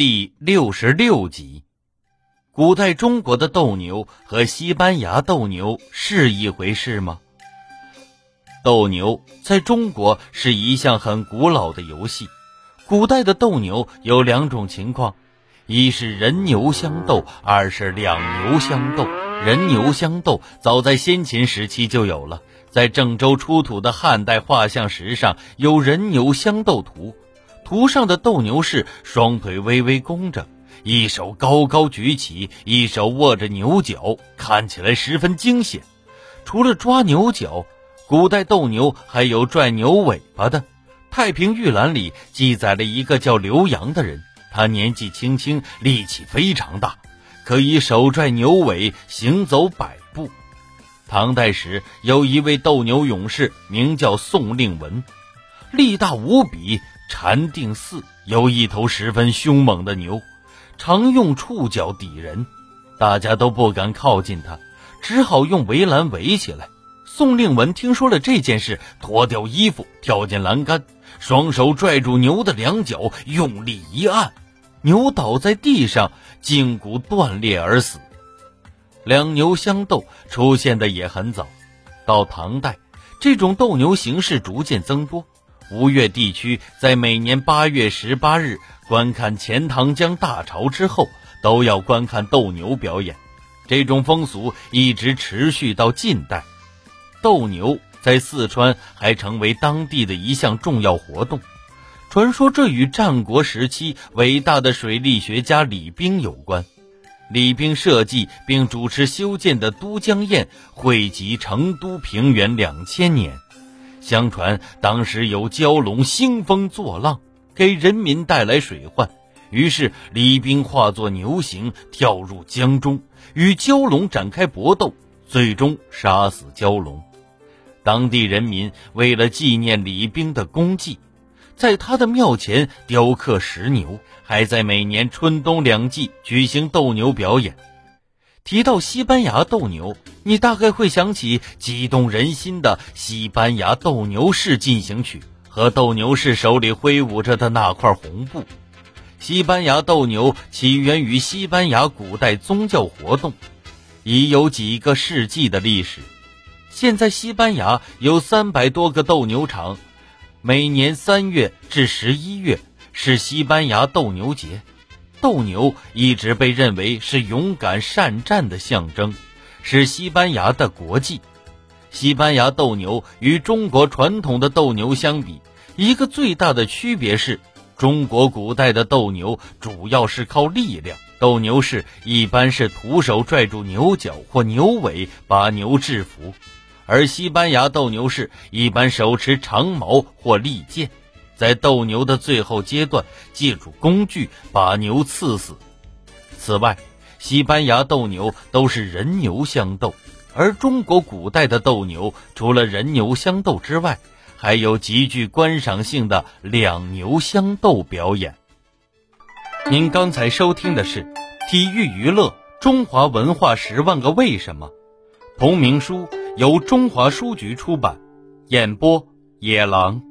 第六十六集：古代中国的斗牛和西班牙斗牛是一回事吗？斗牛在中国是一项很古老的游戏。古代的斗牛有两种情况：一是人牛相斗，二是两牛相斗。人牛相斗早在先秦时期就有了，在郑州出土的汉代画像石上有人牛相斗图。图上的斗牛士双腿微微弓着，一手高高举起，一手握着牛角，看起来十分惊险。除了抓牛角，古代斗牛还有拽牛尾巴的。《太平御览》里记载了一个叫刘洋的人，他年纪轻轻，力气非常大，可以手拽牛尾行走百步。唐代时有一位斗牛勇士，名叫宋令文，力大无比。禅定寺有一头十分凶猛的牛，常用触角抵人，大家都不敢靠近它，只好用围栏围起来。宋令文听说了这件事，脱掉衣服跳进栏杆，双手拽住牛的两脚，用力一按，牛倒在地上，胫骨断裂而死。两牛相斗出现的也很早，到唐代，这种斗牛形式逐渐增多。吴越地区在每年八月十八日观看钱塘江大潮之后，都要观看斗牛表演。这种风俗一直持续到近代。斗牛在四川还成为当地的一项重要活动。传说这与战国时期伟大的水利学家李冰有关。李冰设计并主持修建的都江堰，汇集成都平原两千年。相传当时有蛟龙兴风作浪，给人民带来水患。于是李冰化作牛形跳入江中，与蛟龙展开搏斗，最终杀死蛟龙。当地人民为了纪念李冰的功绩，在他的庙前雕刻石牛，还在每年春冬两季举行斗牛表演。提到西班牙斗牛，你大概会想起激动人心的《西班牙斗牛士进行曲》和斗牛士手里挥舞着的那块红布。西班牙斗牛起源于西班牙古代宗教活动，已有几个世纪的历史。现在西班牙有三百多个斗牛场，每年三月至十一月是西班牙斗牛节。斗牛一直被认为是勇敢善战的象征，是西班牙的国技。西班牙斗牛与中国传统的斗牛相比，一个最大的区别是，中国古代的斗牛主要是靠力量，斗牛士一般是徒手拽住牛角或牛尾把牛制服，而西班牙斗牛士一般手持长矛或利剑。在斗牛的最后阶段，借助工具把牛刺死。此外，西班牙斗牛都是人牛相斗，而中国古代的斗牛除了人牛相斗之外，还有极具观赏性的两牛相斗表演。您刚才收听的是《体育娱乐中华文化十万个为什么》，同名书由中华书局出版，演播野狼。